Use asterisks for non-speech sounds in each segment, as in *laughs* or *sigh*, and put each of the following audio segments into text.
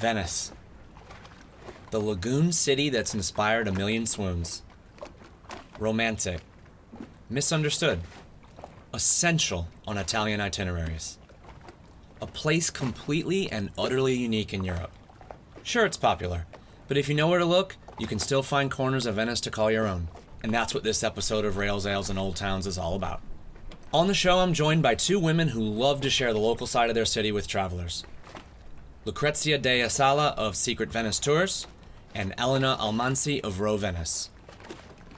Venice. The lagoon city that's inspired a million swoons. Romantic. Misunderstood. Essential on Italian itineraries. A place completely and utterly unique in Europe. Sure, it's popular, but if you know where to look, you can still find corners of Venice to call your own. And that's what this episode of Rails, Ales, and Old Towns is all about. On the show, I'm joined by two women who love to share the local side of their city with travelers. Lucrezia Della Sala of Secret Venice Tours, and Elena Almansi of Row Venice.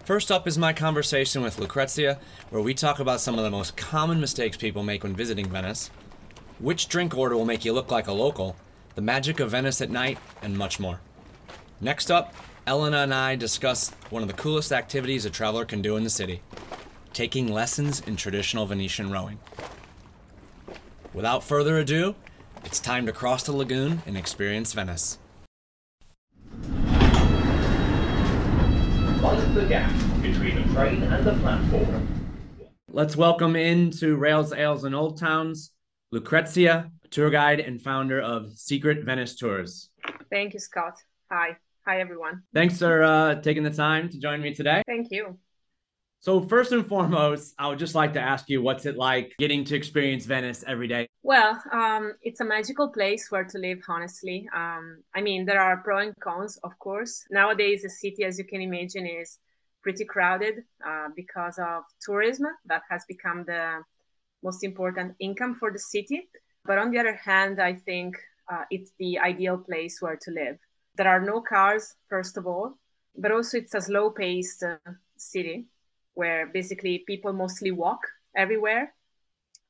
First up is my conversation with Lucrezia, where we talk about some of the most common mistakes people make when visiting Venice, which drink order will make you look like a local, the magic of Venice at night, and much more. Next up, Elena and I discuss one of the coolest activities a traveler can do in the city taking lessons in traditional Venetian rowing. Without further ado, it's time to cross the lagoon and experience Venice. Mind the gap between the train and the platform. Let's welcome into Rails, Ales, and Old Towns, Lucrezia, tour guide and founder of Secret Venice Tours. Thank you, Scott. Hi. Hi, everyone. Thanks for uh, taking the time to join me today. Thank you. So, first and foremost, I would just like to ask you what's it like getting to experience Venice every day? Well, um, it's a magical place where to live, honestly. Um, I mean, there are pros and cons, of course. Nowadays, the city, as you can imagine, is pretty crowded uh, because of tourism that has become the most important income for the city. But on the other hand, I think uh, it's the ideal place where to live. There are no cars, first of all, but also it's a slow paced uh, city where basically people mostly walk everywhere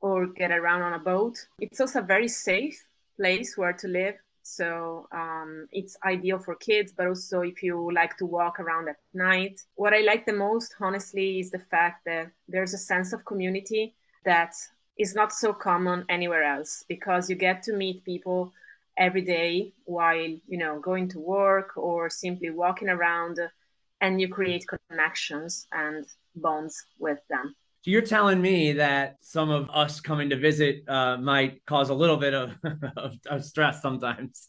or get around on a boat. It's also a very safe place where to live. So um, it's ideal for kids, but also if you like to walk around at night. What I like the most, honestly, is the fact that there's a sense of community that is not so common anywhere else because you get to meet people every day while you know going to work or simply walking around and you create connections and bonds with them. So you're telling me that some of us coming to visit uh, might cause a little bit of, *laughs* of, of stress sometimes.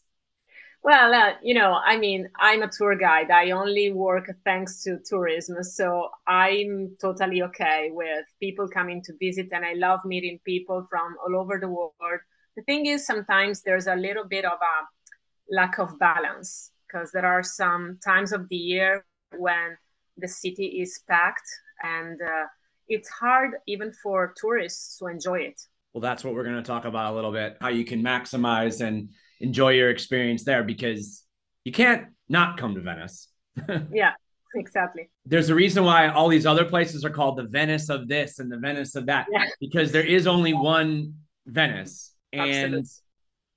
Well, uh, you know, I mean, I'm a tour guide. I only work thanks to tourism. So I'm totally okay with people coming to visit, and I love meeting people from all over the world. The thing is, sometimes there's a little bit of a lack of balance because there are some times of the year when the city is packed and uh, it's hard even for tourists to enjoy it. Well, that's what we're going to talk about a little bit how you can maximize and enjoy your experience there because you can't not come to Venice. *laughs* yeah, exactly. There's a reason why all these other places are called the Venice of this and the Venice of that yeah. because there is only one Venice and Absolutely.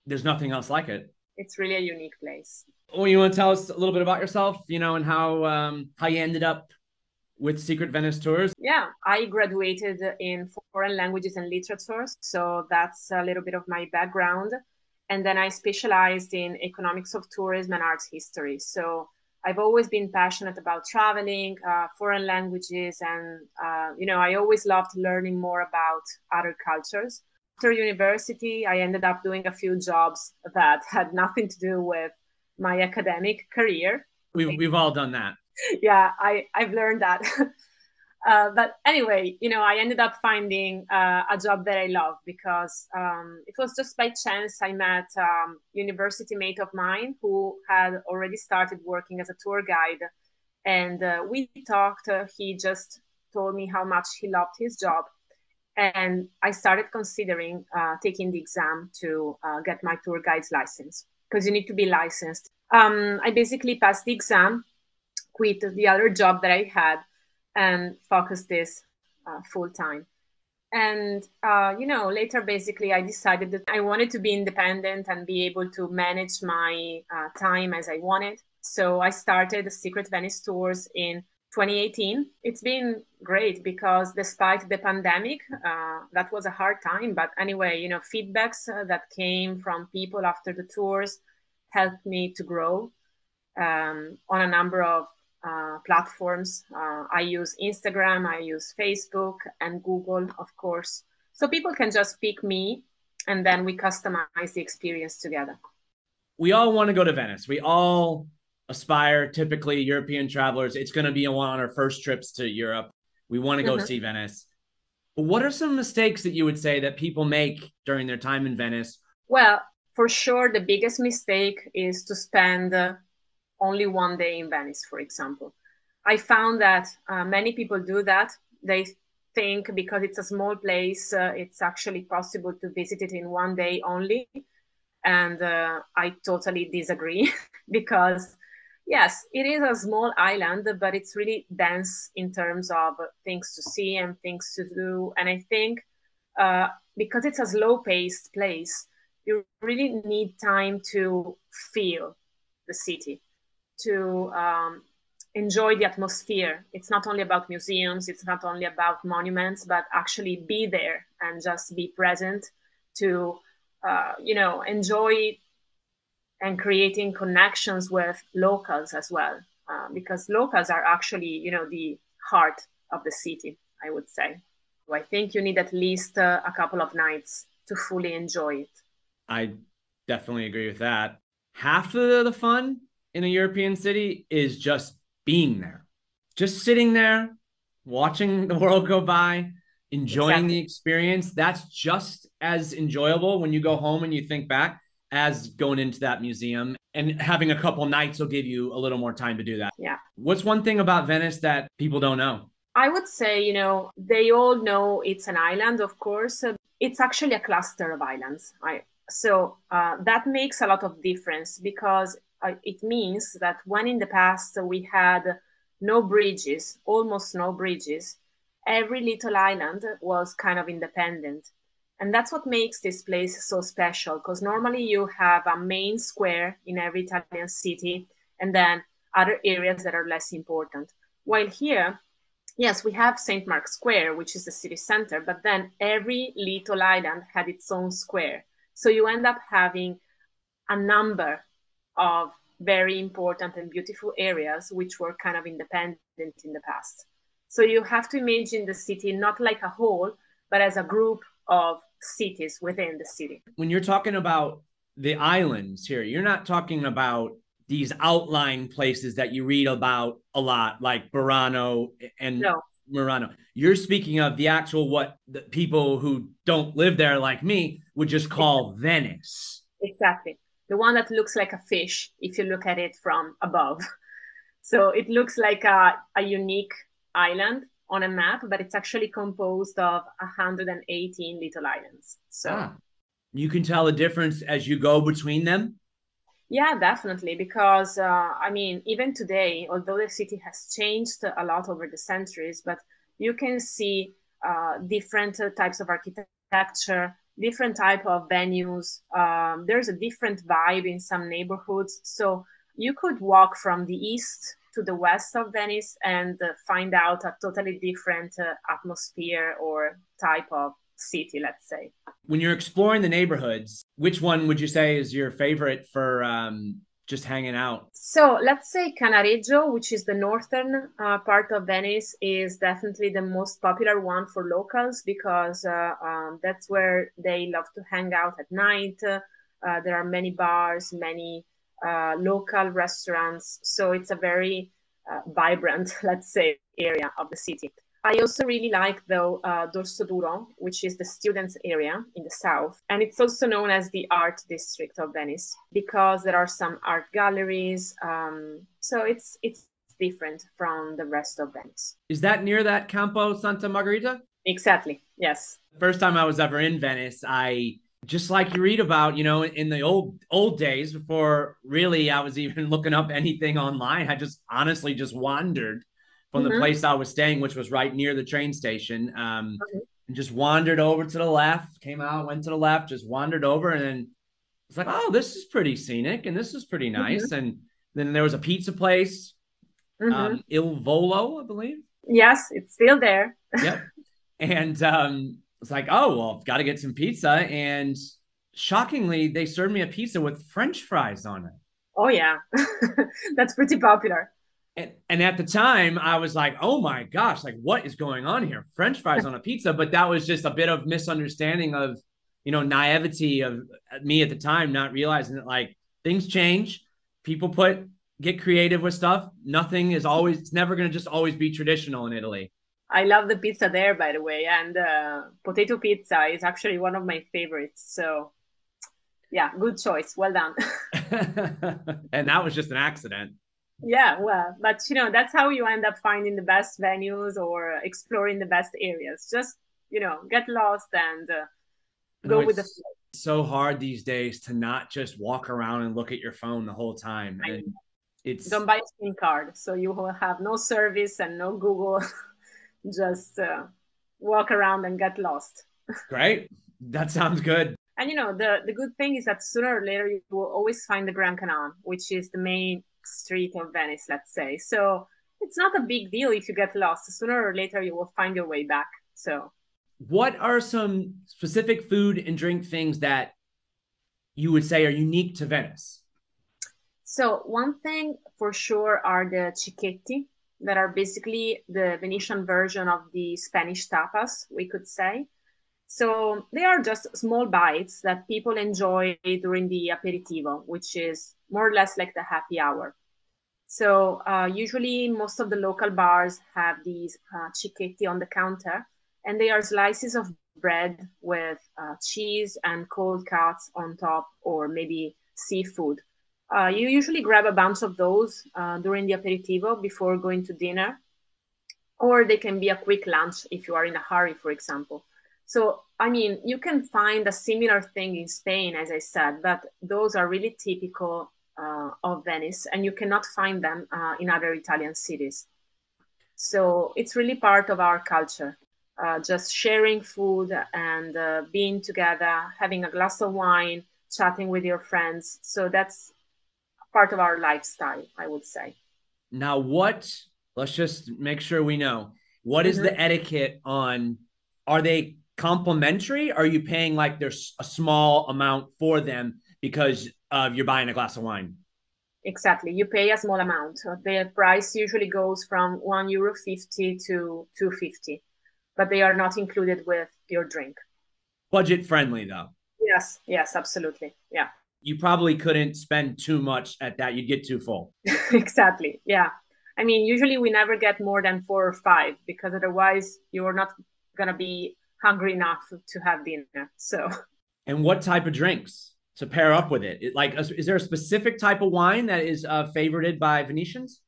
there's nothing else like it. It's really a unique place. Well, you want to tell us a little bit about yourself, you know, and how um, how you ended up with Secret Venice Tours? Yeah, I graduated in foreign languages and literature, so that's a little bit of my background. And then I specialized in economics of tourism and arts history. So I've always been passionate about traveling, uh, foreign languages, and uh, you know, I always loved learning more about other cultures. After university, I ended up doing a few jobs that had nothing to do with my academic career. We've, we've all done that. *laughs* yeah, I, I've learned that. *laughs* uh, but anyway, you know, I ended up finding uh, a job that I love because um, it was just by chance I met um, university mate of mine who had already started working as a tour guide, and uh, we talked. Uh, he just told me how much he loved his job, and I started considering uh, taking the exam to uh, get my tour guide's license because you need to be licensed. Um, I basically passed the exam quit the other job that I had and focus this uh, full time. And, uh, you know, later basically I decided that I wanted to be independent and be able to manage my uh, time as I wanted. So I started the Secret Venice Tours in 2018. It's been great because despite the pandemic, uh, that was a hard time. But anyway, you know, feedbacks uh, that came from people after the tours helped me to grow um, on a number of uh, platforms. Uh, I use Instagram, I use Facebook, and Google, of course. So people can just pick me and then we customize the experience together. we all want to go to Venice. We all aspire, typically European travelers. It's going to be one on our first trips to Europe. We want to go Mhm. see Venice. But what are some mistakes that you would say that people make during their time in Venice? Well, for sure, the biggest mistake is to spend uh, only one day in Venice, for example. I found that uh, many people do that. They think because it's a small place, uh, it's actually possible to visit it in one day only. And uh, I totally disagree *laughs* because, yes, it is a small island, but it's really dense in terms of things to see and things to do. And I think uh, because it's a slow paced place, you really need time to feel the city, to um, enjoy the atmosphere. It's not only about museums, it's not only about monuments, but actually be there and just be present to, uh, you know, enjoy and creating connections with locals as well, uh, because locals are actually, you know, the heart of the city, I would say. So I think you need at least uh, a couple of nights to fully enjoy it. I definitely agree with that. Half of the fun in a European city is just being there, just sitting there, watching the *laughs* world go by, enjoying Exactly. the experience. That's just as enjoyable when you go home and you think back as going into that museum. And having a couple nights will give you a little more time to do that. Yeah. What's one thing about Venice that people don't know? I would say, you know, they all know it's an island, of course. Uh, It's actually a cluster of islands. I, so uh, that makes a lot of difference because uh, it means that when in the past we had no bridges, almost no bridges, every little island was kind of independent. And that's what makes this place so special because normally you have a main square in every Italian city and then other areas that are less important. While here, yes, we have St. Mark's Square, which is the city center, but then every little island had its own square. So you end up having a number of very important and beautiful areas which were kind of independent in the past. So you have to imagine the city not like a whole, but as a group of cities within the city. When you're talking about the islands here, you're not talking about these outlying places that you read about a lot, like Burano and No. Murano. You're speaking of the actual what the people who don't live there like me would just call Venice. Exactly. The one that looks like a fish if you look at it from above. *laughs* So it looks like a, a unique island on a map, but it's actually composed of 118 little islands. So, Ah. You can tell the difference as you go between them. yeah, definitely. Because, uh, I mean, even today, although the city has changed a lot over the centuries, but you can see uh, different uh, types of architecture, different type of venues. Um, there's a different vibe in some neighborhoods. So you could walk from the east to the west of Venice and uh, find out a totally different uh, atmosphere or type of city, let's say. When you're exploring the neighborhoods, which one would you say is your favorite for um, just hanging out? So let's say Cannaregio, which is the northern uh, part of Venice, is definitely the most popular one for locals because uh, um, that's where they love to hang out at night. Uh, there are many bars, many uh, local restaurants. So it's a very uh, vibrant, *laughs* let's say, area of the city. I also really like, though, uh, Dorsoduro, which is the students' area in the south. And it's also known as the art district of Venice because there are some art galleries. Um, so it's it's different from the rest of Venice. Is that near that Campo Santa Margherita? Exactly. Yes. First time I was ever in Venice, I just like you read about, you know, in the old old days before really I was even *laughs* looking up anything online. I just honestly just wandered from the place I was staying, which was right near the train station. Um, and just wandered over to the left, came out, went to the left, just wandered over, and then it's like, oh, this is pretty scenic, and this is pretty nice. And then there was a pizza place, Mhm. um, Il Volo, I believe. yes, it's still there. *laughs* Yep. and um, it's like, oh well, I've got to get some pizza. And shockingly, they served me a pizza with French fries on it. Oh yeah, *laughs* that's pretty popular. And, and at the time, I was like, oh my gosh, like what is going on here? French fries on a pizza. But that was just a bit of misunderstanding of, you know, naivety of me at the time, not realizing that like things change. People put get creative with stuff. Nothing is always. It's never going to just always be traditional in Italy. I love the pizza there, by the way, and uh, potato pizza is actually one of my favorites. So, yeah, good choice. Well done. *laughs* and that was just an accident. Yeah, well, but you know, that's how you end up finding the best venues or exploring the best areas. Just, you know, get lost and uh, go with the flow. So hard these days to not just walk around and look at your phone the whole time. And it's don't buy a SIM card, so you will have no service and no Google. *laughs* just uh, walk around and get lost. *laughs* Great. That sounds good. And you know, the, the good thing is that sooner or later you will always find the Grand Canal, which is the main street in Venice, let's say. So it's not a big deal if you get lost. Sooner or later you will find your way back. So what are some specific food and drink things that you would say are unique to Venice? So one thing for sure are the cicchetti, that are basically the Venetian version of the Spanish tapas, we could say. So they are just small bites that people enjoy during the aperitivo, which is more or less like the happy hour. So uh, usually most of the local bars have these uh, cicchetti on the counter, and they are slices of bread with uh, cheese and cold cuts on top, or maybe seafood. Uh, you usually grab a bunch of those uh, during the aperitivo before going to dinner, or they can be a quick lunch if you are in a hurry, for example. So, I mean, you can find a similar thing in Spain, as I said, but those are really typical uh, of Venice, and you cannot find them uh, in other Italian cities. So, it's really part of our culture. Uh, just sharing food and uh, being together, having a glass of wine, chatting with your friends. So that's part of our lifestyle, I would say. Now, what, let's just make sure we know what is mm-hmm. the etiquette on, are they complimentary? Are you paying like there's a small amount for them because uh, you're buying a glass of wine? Exactly. You pay a small amount. The price usually goes from one euro fifty to two fifty, but they are not included with your drink. Budget friendly though. Yes, yes, absolutely. Yeah you probably couldn't spend too much at that. You'd get too full. *laughs* exactly. Yeah. I mean, usually we never get more than four or five because otherwise you're not going to be hungry enough to have dinner. So, and what type of drinks to pair up with it? like, is there a specific type of wine that is uh, favorited by Venetians?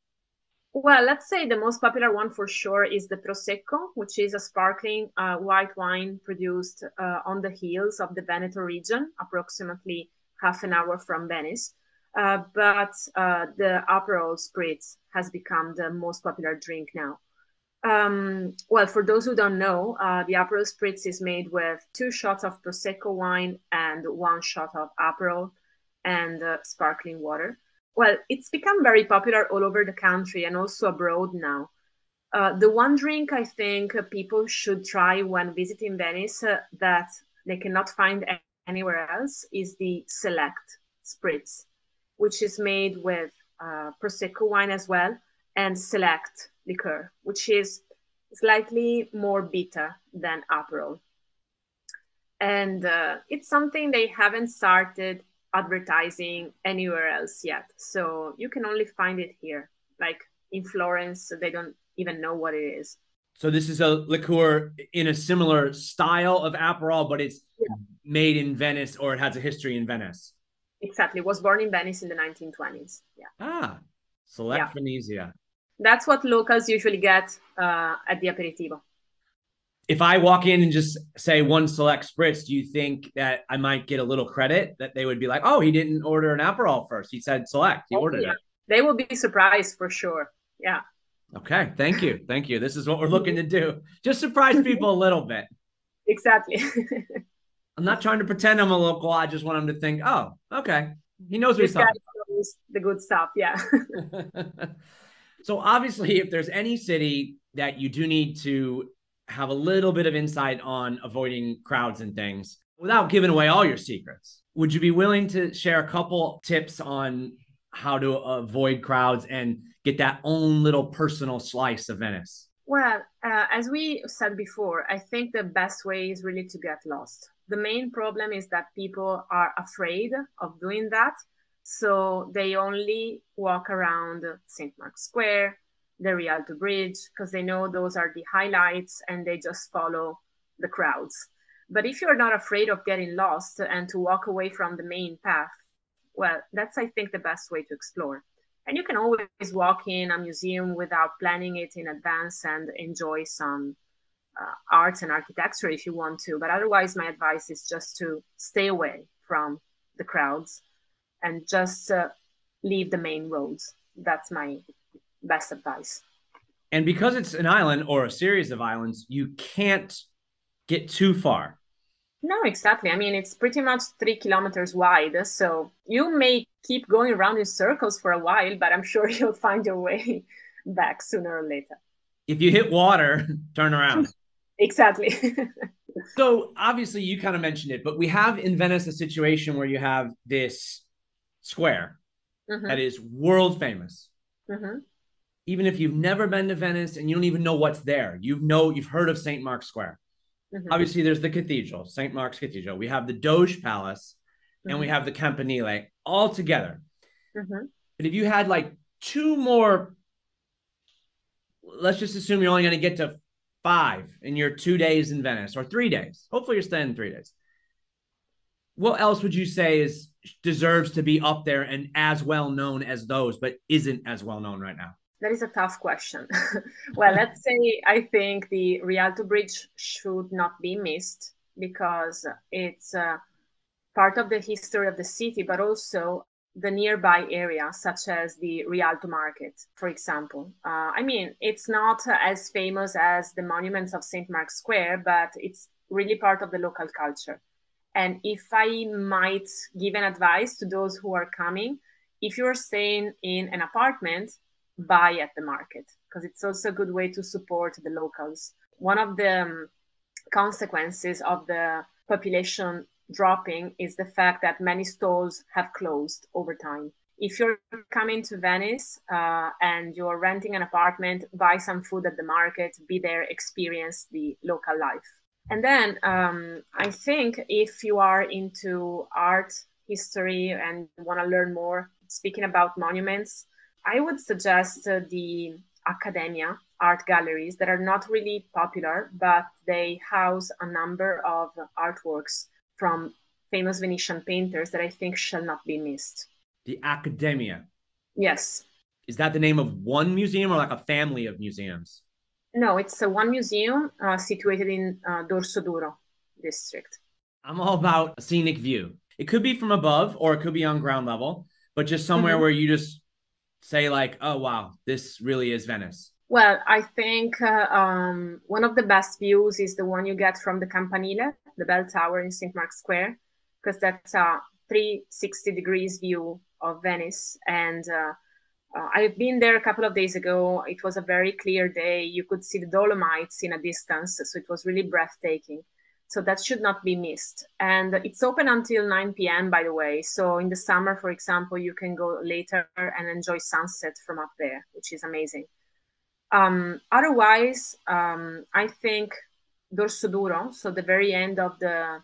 Well, let's say the most popular one for sure is the Prosecco, which is a sparkling uh, white wine produced uh, on the hills of the Veneto region, approximately half an hour from Venice. Uh, but uh, the Aperol Spritz has become the most popular drink now. Um, well, for those who don't know, uh, the Aperol Spritz is made with two shots of Prosecco wine and one shot of Aperol and uh, sparkling water. Well, it's become very popular all over the country and also abroad now. Uh, the one drink I think people should try when visiting Venice uh, that they cannot find anywhere else is the Select Spritz, which is made with uh, Prosecco wine as well and Select liqueur, which is slightly more bitter than Aperol. And uh, it's something they haven't started advertising anywhere else yet. So you can only find it here. Like in Florence, they don't even know what it is. So this is a liqueur in a similar style of Aperol, but it's yeah. made in Venice or it has a history in Venice. Exactly. It was born in Venice in the 1920s. Yeah. Ah, select yeah. Venezia. That's what locals usually get uh, at the aperitivo. If I walk in and just say one select spritz, do you think that I might get a little credit that they would be like, oh, he didn't order an Aperol first. He said select. He oh, ordered yeah. it. They will be surprised for sure. Yeah. Okay, thank you, thank you. This is what we're looking to do. Just surprise people a little bit. *laughs* Exactly. *laughs* I'm not trying to pretend I'm a local. I just want them to think, oh, okay, he knows what he's talking about. The good stuff, yeah. *laughs* so obviously, if there's any city that you do need to have a little bit of insight on avoiding crowds and things without giving away all your secrets, would you be willing to share a couple tips on how to avoid crowds and get that own little personal slice of Venice? Well, uh, as we said before, I think the best way is really to get lost. The main problem is that people are afraid of doing that. So they only walk around St. Mark's Square, the Rialto Bridge, because they know those are the highlights and they just follow the crowds. But if you're not afraid of getting lost and to walk away from the main path, well, that's, I think, the best way to explore. And you can always walk in a museum without planning it in advance and enjoy some uh, arts and architecture if you want to. But otherwise, my advice is just to stay away from the crowds and just uh, leave the main roads. That's my best advice. And because it's an island or a series of islands, you can't get too far. No, exactly. I mean, it's pretty much three kilometers wide. So you may keep going around in circles for a while, but I'm *laughs* sure you'll find your way *laughs* back sooner or later. If you hit water, *laughs* turn around. exactly. so obviously, you kind of mentioned it, but we have in Venice a situation where you have this square mm-hmm. that is world famous. Mm-hmm. Even if you've never been to Venice and you don't even know what's there, you know you've heard of St. Mark's Square. Mm-hmm. Obviously, there's the cathedral, St. Mark's Cathedral. We have the Doge Palace, and we mm-hmm. have the Campanile all together. Mm-hmm. But if you had like two more, let's just assume you're only going to get to five in your two days in Venice or three days. Hopefully, you're staying three days. What else would you say is deserves to be up there and as well known as those, but isn't as well known right now? That is a tough question. *laughs* well, let's *laughs* say I think the Rialto Bridge should not be missed because it's uh, part of the history of the city, but also the nearby area, such as the Rialto Market, for example. Uh, I mean, it's not as famous as the monuments of St. Mark's Square, but it's really part of the local culture. And if I might give an advice to those who are coming, if you're staying in an apartment, buy at the market because it's also a good way to support the locals. One of the um, consequences of the population dropping is the fact that many stalls have closed over time. If you're coming to Venice uh, and you're renting an apartment, buy some food at the market, be there, experience the local life. And then um, I think if you are into art history and want to learn more, speaking about monuments, I would suggest uh, the Accademia art galleries that are not really popular, but they house a number of artworks from famous Venetian painters that I think shall not be missed. The Accademia. Yes. Is that the name of one museum or like a family of museums? No, it's uh, one museum uh, situated in uh, Dorsoduro district. I'm all about a scenic view. It could be from above or it could be on ground level, but just somewhere mm-hmm. where you just say like, oh wow, this really is Venice? Well, I think uh, um, one of the best views is the one you get from the Campanile, the bell tower in St. Mark's Square, because that's a 360 degrees view of Venice. And uh, I've been there a couple of days ago. It was a very clear day. You could see the Dolomites in a distance, so it was really breathtaking. So that should not be missed. And it's open until 9 p.m., by the way. So in the summer, for example, you can go later and enjoy sunset from up there, which is amazing. Um, otherwise, um, I think Dorsoduro, so the very end of the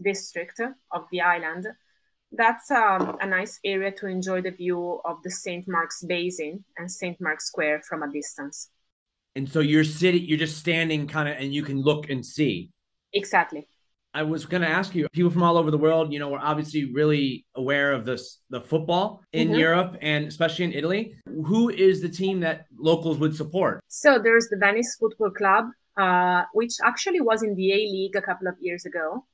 district of the island, that's um, a nice area to enjoy the view of the St. Mark's Basin and St. Mark's Square from a distance. And so you're sitting, you're just standing kind of, and you can look and see. Exactly. I was going to ask you, people from all over the world, you know, we're obviously really aware of this, the football in mm-hmm. Europe and especially in Italy. Who is the team that locals would support? So there's the Venice Football Club, uh, which actually was in the A League a couple of years ago.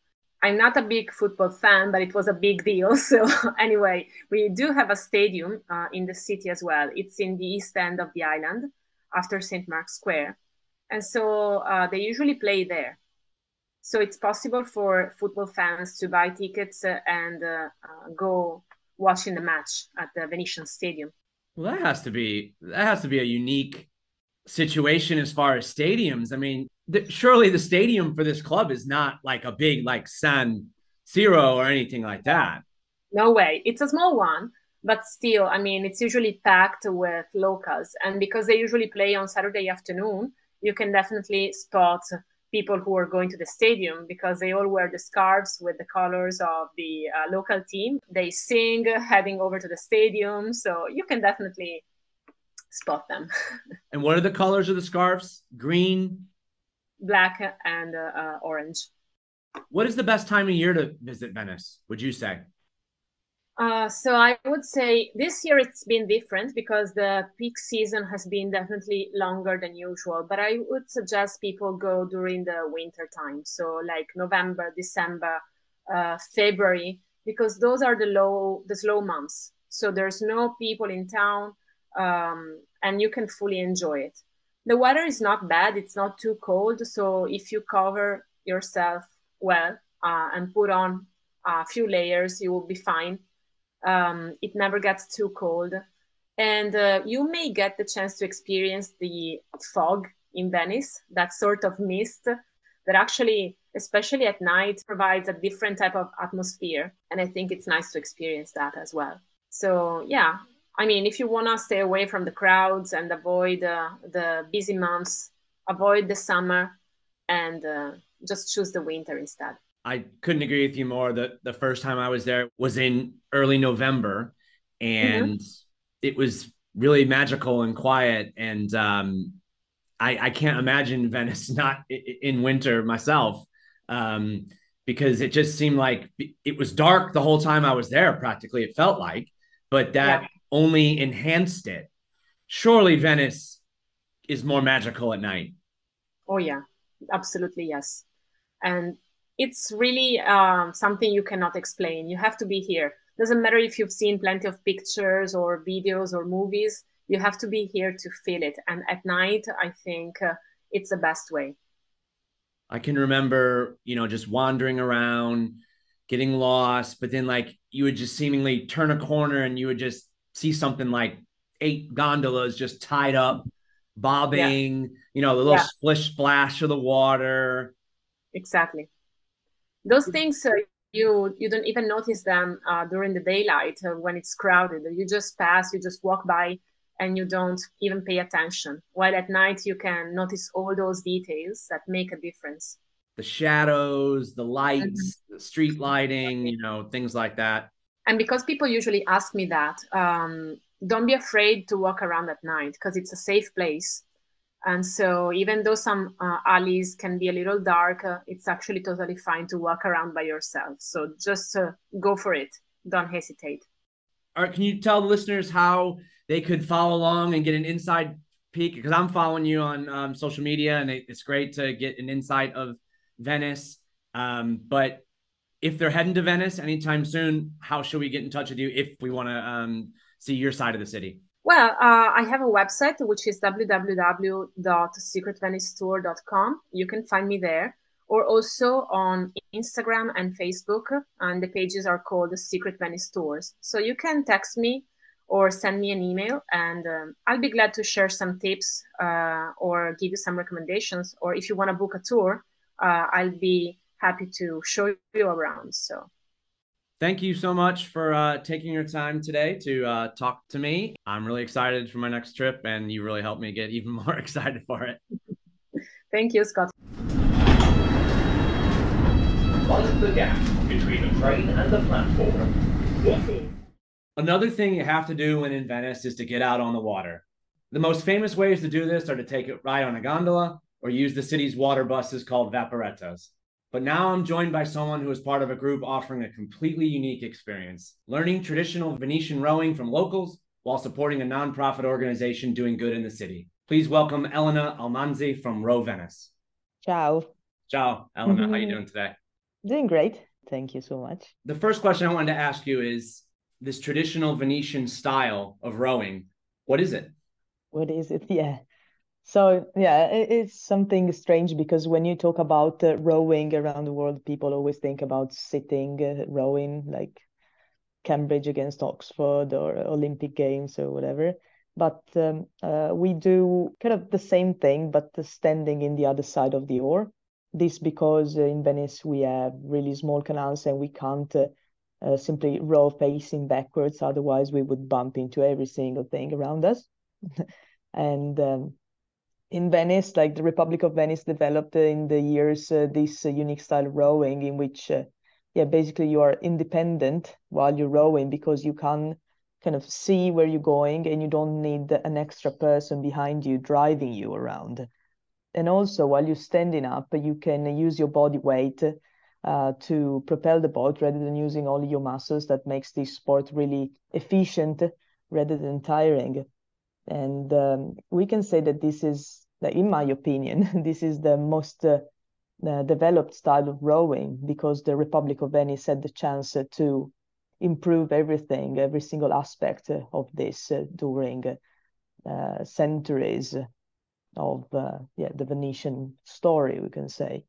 I'm not a big football fan, but it was a big deal. *laughs* So anyway, we do have a stadium uh, in the city as well. It's in the east end of the island, after St. Mark's Square, and so uh, they usually play there. So it's possible for football fans to buy tickets uh, and uh, uh, go watching the match at the Venetian Stadium. Well, that has to be that has to be a unique situation as far as stadiums. I mean, the, surely the stadium for this club is not like a big like San Siro or anything like that. No way. It's a small one, but still, I mean, it's usually packed with locals, and because they usually play on Saturday afternoon, you can definitely spot people who are going to the stadium because they all wear the scarves with the colors of the uh, local team. They sing heading over to the stadium, so you can definitely spot them. *laughs* and what are the colors of the scarves? Green, black, and uh, uh, orange. What is the best time of year to visit Venice? Would you say? Uh, so I would say this year it's been different because the peak season has been definitely longer than usual. But I would suggest people go during the winter time, so like November, December, uh, February, because those are the low, the slow months. So there's no people in town, um, and you can fully enjoy it. The weather is not bad; it's not too cold. So if you cover yourself well uh, and put on a few layers, you will be fine um, it never gets too cold. And uh, you may get the chance to experience the fog in Venice, that sort of mist that actually, especially at night, provides a different type of atmosphere. And I think it's nice to experience that as well. So, yeah, I mean, if you want to stay away from the crowds and avoid uh, the busy months, avoid the summer, and uh, just choose the winter instead. I couldn't agree with you more. The the first time I was there was in early November, and mm-hmm. it was really magical and quiet. And um, I, I can't imagine *laughs* Venice not in winter myself, um, because it just seemed like it was dark the whole time I was there. Practically, it felt like, but that yeah. Only enhanced it. Surely Venice is more magical at night. Oh yeah, absolutely yes. And it's really um, something you cannot explain. You have to be here. Doesn't matter if you've seen plenty of pictures or videos or movies. You have to be here to feel it. And at night, I think uh, it's the best way. I can remember, you know, just wandering around, getting lost, but then like you would just seemingly turn a corner and you would just see something like eight gondolas just tied up, bobbing, yeah. you know, the little yeah. splish splash of the water. Exactly those things uh, you you don't even notice them uh, during the daylight uh, when it's crowded you just pass you just walk by and you don't even pay attention while at night you can notice all those details that make a difference the shadows the lights mm-hmm. the street lighting you know things like that and because people usually ask me that um, don't be afraid to walk around at night because it's a safe place and so, even though some uh, alleys can be a little dark, uh, it's actually totally fine to walk around by yourself. So, just uh, go for it. Don't hesitate. All right. Can you tell the listeners how they could follow along and get an inside peek? Because I'm following you on um, social media, and it's great to get an insight of Venice. Um, but if they're heading to Venice anytime soon, how should we get in touch with you if we want to um, see your side of the city? Well, uh, I have a website which is www.secretvenicetour.com. You can find me there, or also on Instagram and Facebook, and the pages are called the Secret Venice Tours. So you can text me or send me an email, and um, I'll be glad to share some tips uh, or give you some recommendations. Or if you want to book a tour, uh, I'll be happy to show you around. So thank you so much for uh, taking your time today to uh, talk to me. I'm really excited for my next trip, and you really helped me get even *laughs* more excited for it. *laughs* Thank you, Scott. Find the gap between the train and the platform. This is. Another thing you have to do when in Venice is to get out on the water. The most famous ways to do this are to take a ride on a gondola or use the city's water buses called vaporettas. But now I'm joined by someone who is part of a group offering a completely unique experience, learning traditional Venetian rowing from locals while supporting a nonprofit organization doing good in the city. Please welcome Elena Almansi from Row Venice. Ciao. Ciao, Elena. Mm-hmm. How you doing today? Doing great. Thank you so much. The first question I wanted to ask you is this traditional Venetian style of rowing. What is it? What is it? *laughs* Yeah. So yeah, it's something strange because when you talk about uh, rowing around the world, people always think about sitting uh, rowing, like Cambridge against Oxford or Olympic Games or whatever. But um, uh, we do kind of the same thing, but standing in the other side of the oar. This because uh, in Venice we have really small canals and we can't uh, uh, simply row facing backwards, otherwise we would bump into every single thing around us. *laughs* and um, in Venice, like the Republic of Venice developed in the years uh, this uh, unique style of rowing in which, uh, yeah, basically you are independent while you're rowing because you can kind of see where you're going and you don't need an extra person behind you driving you around. And also, while you're standing up, you can use your body weight uh, to propel the boat rather than using only your muscles. That makes this sport really efficient rather than tiring. And um, we can say that this is, in my opinion, *laughs* this is the most uh, uh, developed style of rowing because the Republic of Venice had the chance to improve everything, every single aspect of this uh, during uh, centuries of uh, yeah the Venetian story, we can say.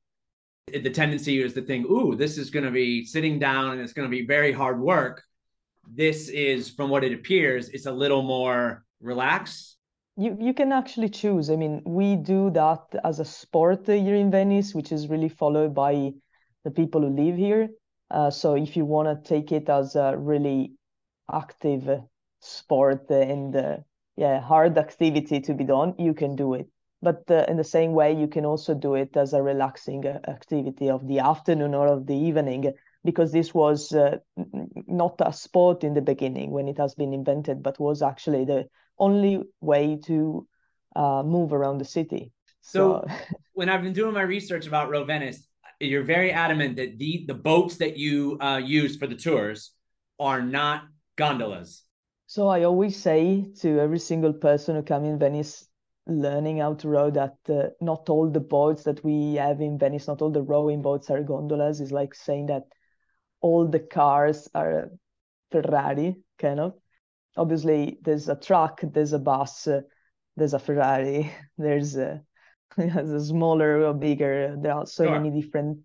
The tendency is to think, "Ooh, this is going to be sitting down and it's going to be very hard work." This is, from what it appears, it's a little more relaxed. You you can actually choose. I mean, we do that as a sport here in Venice, which is really followed by the people who live here. Uh, so if you want to take it as a really active sport and uh, yeah hard activity to be done, you can do it. But uh, in the same way, you can also do it as a relaxing uh, activity of the afternoon or of the evening, because this was uh, not a sport in the beginning when it has been invented, but was actually the only way to uh, move around the city. So, so *laughs* when I've been doing my research about Row Venice, you're very adamant that the the boats that you uh, use for the tours are not gondolas. So I always say to every single person who come in Venice learning how to row that uh, not all the boats that we have in Venice, not all the rowing boats are gondolas. Is like saying that all the cars are Ferrari, kind of. Obviously, there's a truck, there's a bus, uh, there's a Ferrari, *laughs* there's *laughs* a, a smaller or bigger. There are so sure. many different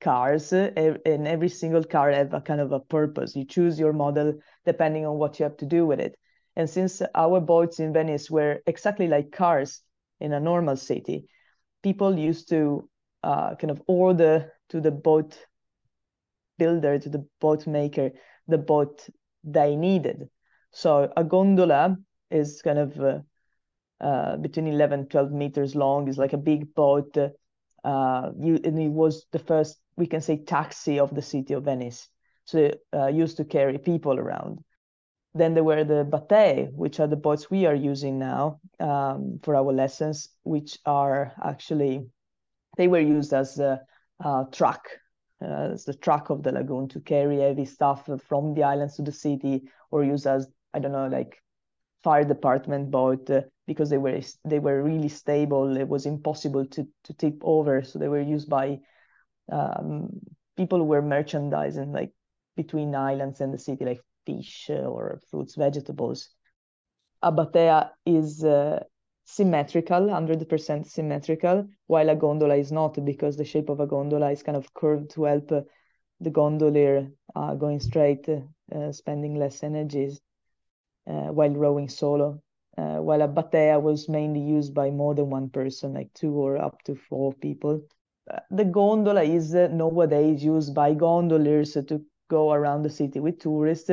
cars, uh, and every single car have a kind of a purpose. You choose your model depending on what you have to do with it. And since our boats in Venice were exactly like cars in a normal city, people used to uh, kind of order to the boat builder, to the boat maker, the boat they needed. So a gondola is kind of uh, uh, between 11 12 meters long. It's like a big boat uh, you, and it was the first we can say taxi of the city of venice. So uh, used to carry people around. Then there were the battee, which are the boats we are using now um, for our lessons, which are actually, they were used as a, a truck, uh, as the truck of the lagoon to carry heavy stuff from the islands to the city or use as, I don't know, like fire department boat uh, because they were they were really stable. It was impossible to to tip over, so they were used by um, people who were merchandising like between islands and the city, like fish or fruits, vegetables. A batea is uh, symmetrical, 100% symmetrical, while a gondola is not because the shape of a gondola is kind of curved to help uh, the gondolier uh, going straight, uh, spending less energies uh, Uh, while rowing solo. Uh, while a batea was mainly used by more than one person, like two or up to four people. Uh, the gondola is uh, nowadays used by gondoliers to go around the city with tourists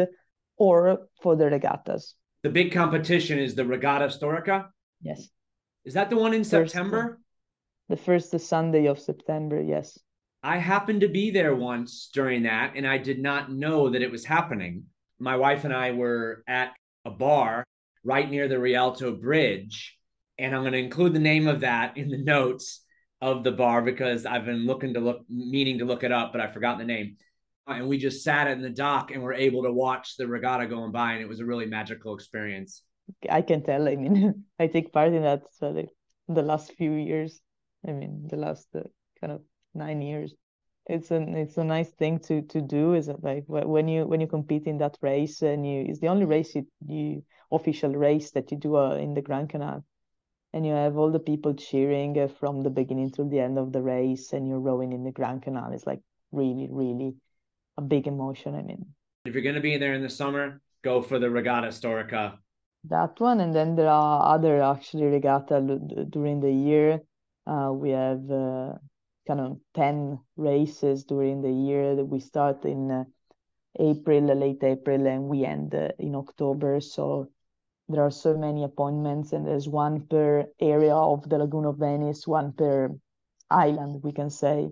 or for the regattas. The big competition is the Regata Storica? Yes. Is that the one in first, September? The first Sunday of September, yes. I happened to be there once during that, and I did not know that it was happening. My wife and I were at a bar right near the Rialto Bridge, and I'm going to include the name of that in the notes of the bar because I've been looking to look, meaning to look it up, but I forgot the name. And we just sat in the dock and were able to watch the regatta going by and it was a really magical experience. I can tell. I mean *laughs* i take part in that so the, the last few years i mean the last uh, kind of nine years it's an it's a nice thing to to do is it like when you when you compete in that race and you it's the only race you, you official race that you do uh, in the grand canal and you have all the people cheering uh, from the beginning to the end of the race and you're rowing in the grand canal it's like really really a big emotion. I mean, if you're going to be there in the summer, go for the Regata Storica. That one, and then there are other actually regatta during the year. Uh, we have uh, kind of ten races during the year. That we start in uh, April, late April, and we end uh, in October. So there are so many appointments and there's one per area of the lagoon of venice one per island we can say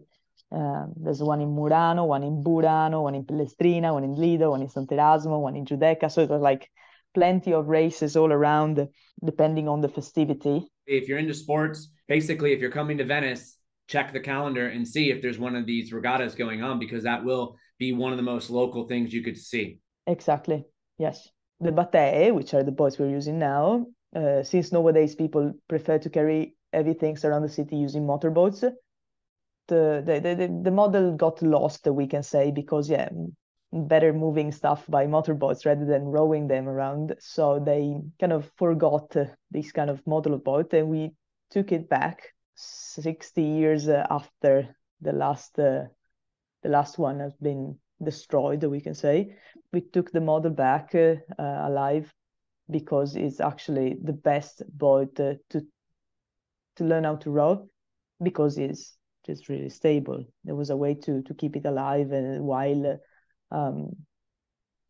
um, there's one in murano one in burano one in pellestrina one in lido one in sant'erasmo one in giudecca so there's like plenty of races all around depending on the festivity if you're into sports basically if you're coming to venice check the calendar and see if there's one of these regattas going on because that will be one of the most local things you could see. Exactly. Yes. The batee, which are the boats we're using now, uh, since nowadays people prefer to carry heavy things around the city using motorboats, the, the, the, the model got lost, we can say, because, yeah, better moving stuff by motorboats rather than rowing them around. So they kind of forgot this kind of model of boat and we took it back 60 years uh, after the last uh, the last one has been destroyed, we can say. We took the model back uh, alive because it's actually the best boat to to learn how to row because it's just really stable. There was a way to to keep it alive and while um,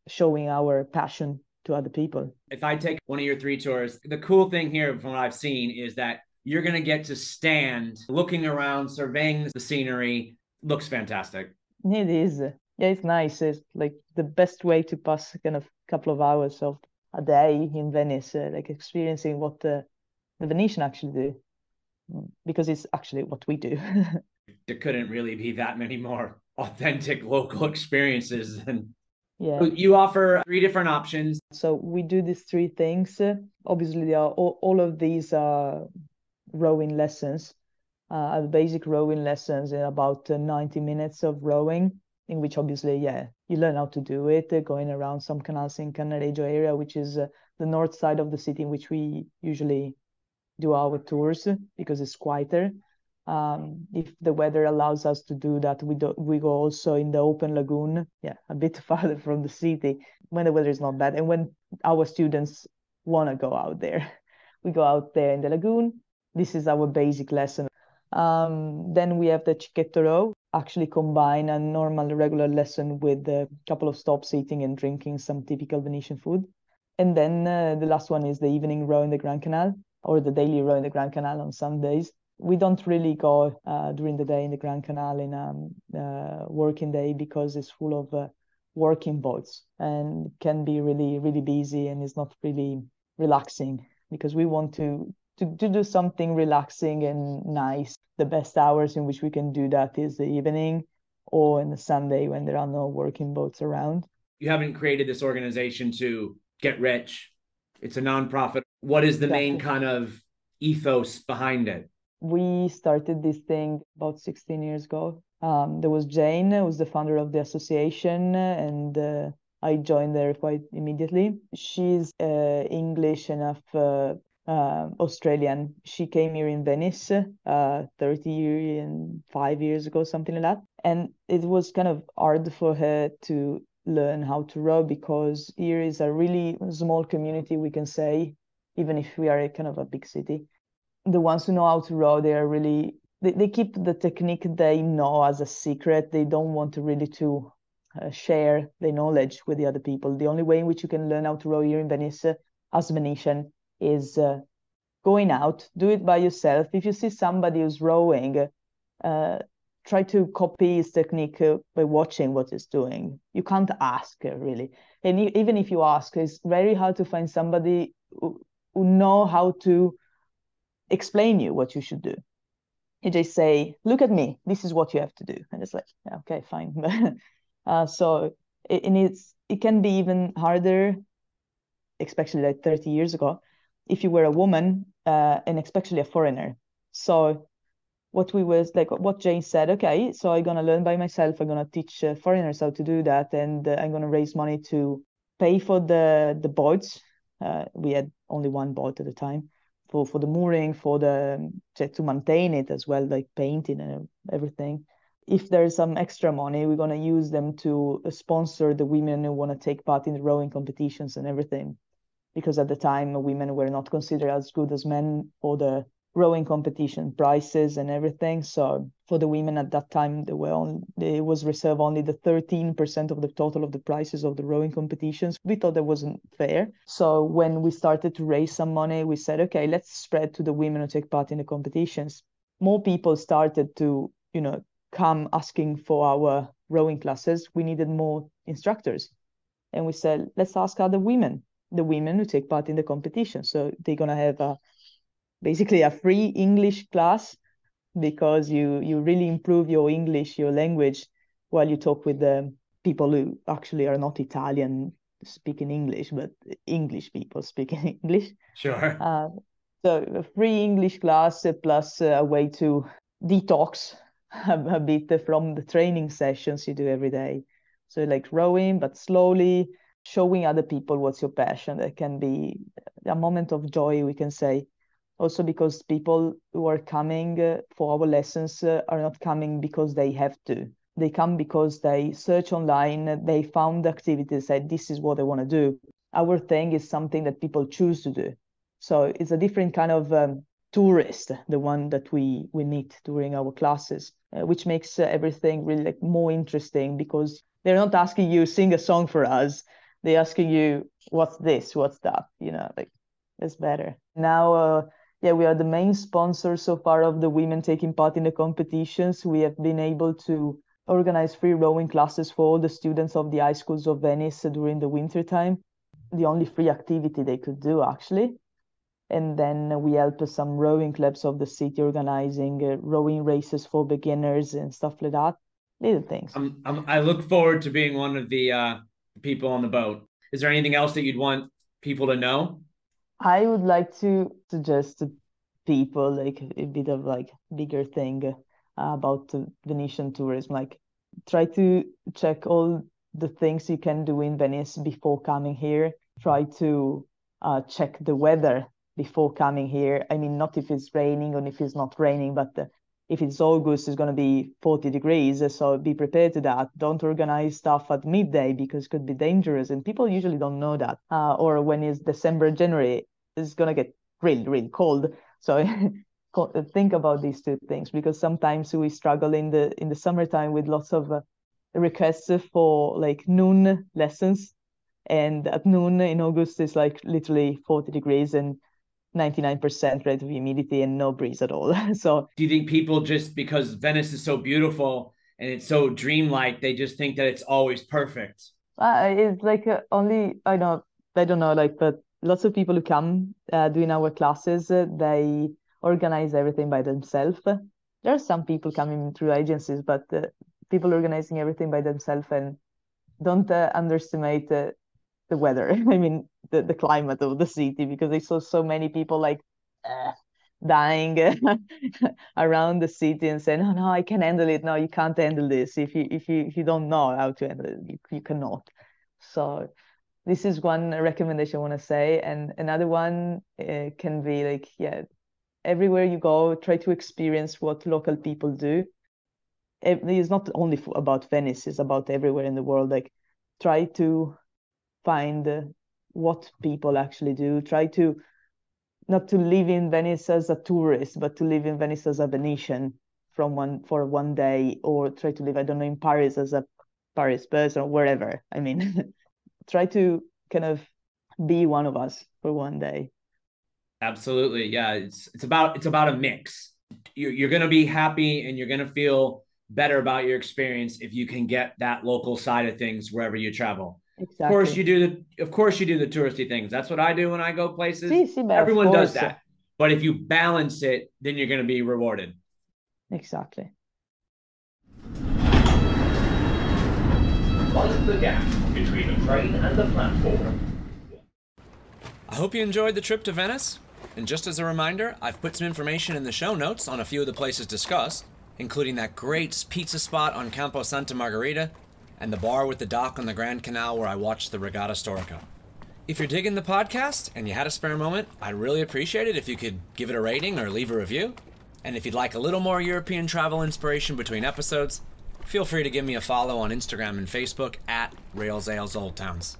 showing our passion to other people. If I take one of your three tours, the cool thing here from what I've seen is that you're going to get to stand looking around, surveying the scenery. Looks fantastic. It is yeah, it's nice. It's like the best way to pass kind of a couple of hours of a day in Venice, uh, like experiencing what the, the Venetian actually do, mm, because it's actually what we do. *laughs* there couldn't really be that many more *laughs* authentic local experiences and yeah you offer three different options so we do these three things obviously are all, all of these are rowing lessons uh, basic rowing lessons in about uh, 90 minutes of rowing in which obviously, yeah, you learn how to do it, uh, going around some canals in Cannaregio area, which is the north side of the city in which we usually do our tours because it's quieter. Um, if the weather allows us to do that, we do we go also in the open lagoon, yeah, a bit *laughs* farther from the city when the weather is not bad, and when our students want to go out there, *laughs* we go out there in the lagoon. This is our basic lesson. Um, then we have the Cicchetto row, actually combine a normal regular lesson with a couple of stops eating and drinking some typical Venetian food. And then uh, the last one is the evening row in the Grand Canal or the daily row in the Grand Canal on some days. We don't really go uh, during the day in the Grand Canal in a um, uh, working day because it's full of uh, working boats and can be really, really busy and is not really relaxing because we want to to, to do something relaxing and nice. The best hours in which we can do that is the evening or in the Sunday when there are no working boats around. You haven't created this organization to get rich. It's a nonprofit. What is the exactly. main kind of ethos behind it? We started this thing about 16 years ago. Um, there was Jane, who was the founder of the association, and uh, I joined there quite immediately. She's uh, English enough uh, uh, Australian. She came here in Venice uh, 30 and five years ago, something like that. And it was kind of hard for her to learn how to row because here is a really small community, we can say, even if we are a kind of a big city. The ones who know how to row, they are really they, they keep the technique they know as a secret. They don't want to really to uh, share their knowledge with the other people. The only way in which you can learn how to row here in Venice as Venetian is uh, going out, do it by yourself. If you see somebody who's rowing, uh, try to copy his technique uh, by watching what he's doing. You can't ask uh, really, and even if you ask, it's very hard to find somebody who, who know how to explain you what you should do. You just say, "Look at me. This is what you have to do," and it's like, yeah, "Okay, fine." *laughs* uh, so it, and it's it can be even harder, especially like 30 years ago, if you were a woman uh, and especially a foreigner. So what we was like what Jane said, okay, so I'm gonna learn by myself. I'm gonna teach uh, foreigners how to do that, and uh, I'm gonna raise money to pay for the the boats. Uh, we had only one boat at the time for for the mooring, for the to, to maintain it as well, like painting and everything. If there's some extra money, we're gonna use them to sponsor the women who want to take part in the rowing competitions and everything because at the time women were not considered as good as men for the rowing competition prices and everything. So for the women at that time, they were it was reserved only the 13% of the total of the prices of the rowing competitions. We thought that wasn't fair. So when we started to raise some money, we said, okay, let's spread to the women who take part in the competitions. More people started to, you know, come asking for our rowing classes. We needed more instructors. And we said, let's ask other women, the women who take part in the competition. So they're gonna have a basically a free English class because you you really improve your English, your language, while you talk with the people who actually are not Italian speaking English, but English people speaking *laughs* English. Sure. Uh, so a free English class plus a way to detox *laughs* a, a bit from the training sessions you do every day. So like rowing, but slowly showing other people what's your passion. That can be a moment of joy, we can say. Also because people who are coming uh, for our lessons uh, are not coming because they have to. They come because they search online they found activities said this is what they want to do. Our thing is something that people choose to do. So it's a different kind of um, tourist the one that we we meet during our classes uh, which makes uh, everything really like more interesting because they're not asking you sing a song for us they're asking you what's this what's that you know like it's better now uh, yeah, we are the main sponsor so far of the women taking part in the competitions. We have been able to organize free rowing classes for all the students of the high schools of Venice during the winter time. The only free activity they could do, actually. And then we help some rowing clubs of the city organizing uh, rowing races for beginners and stuff like that. Little things. I'm, I'm, i look forward to being one of the uh, people on the boat. Is there anything else that you'd want people to know? I would like to suggest to people like a bit of like bigger thing about Venetian tourism. Like try to check all the things you can do in Venice before coming here. Try to uh, check the weather before coming here. I mean, not if it's raining or if it's not raining, but uh, if it's August, it's going to be 40 degrees. So be prepared to that. Don't organize stuff at midday because it could be dangerous. And people usually don't know that. Uh, or when it's December, January, it's going to get really, really cold. So *laughs* think about these two things because sometimes we struggle in the in the summertime with lots of uh, requests for like noon lessons, and at noon in August it's like literally 40 degrees and 99% relative humidity and no breeze at all. *laughs* so do you think people just because Venice is so beautiful and it's so dreamlike, they just think that it's always perfect? Uh, it's like uh, only I know I don't know like but lots of people who come uh, doing our classes, uh, they organize everything by themselves. There are some people coming through agencies, but uh, people organizing everything by themselves and don't uh, underestimate uh, the weather. *laughs* I mean, the, the climate of the city because they saw so many people like uh, dying *laughs* around the city and saying, "Oh no, I can handle it." No, you can't handle this. If you if you if you don't know how to handle it, you, you cannot. So this is one recommendation I want to say, and another one uh, can be like, yeah, everywhere you go, try to experience what local people do. It's not only about Venice; it's about everywhere in the world. Like, try to find what people actually do. Try to not to live in Venice as a tourist, but to live in Venice as a Venetian from one for one day, or try to live, I don't know, in Paris as a Paris person or wherever. I mean. *laughs* try to kind of be one of us for one day absolutely yeah it's it's about it's about a mix you're, you're going to be happy and you're going to feel better about your experience if you can get that local side of things wherever you travel exactly. of course you do the of course you do the touristy things that's what i do when i go places sí, sí, everyone does that but if you balance it then you're going to be rewarded exactly Find the gap between the train and the platform. I hope you enjoyed the trip to Venice. And just as a reminder, I've put some information in the show notes on a few of the places discussed, including that great pizza spot on Campo Santa Margherita and the bar with the dock on the Grand Canal where I watched the Regata Storica. If you're digging the podcast and you had a spare moment, I'd really appreciate it if you could give it a rating or leave a review. And if you'd like a little more European travel inspiration between episodes, feel free to give me a follow on Instagram and Facebook at Rails Ales Old Towns.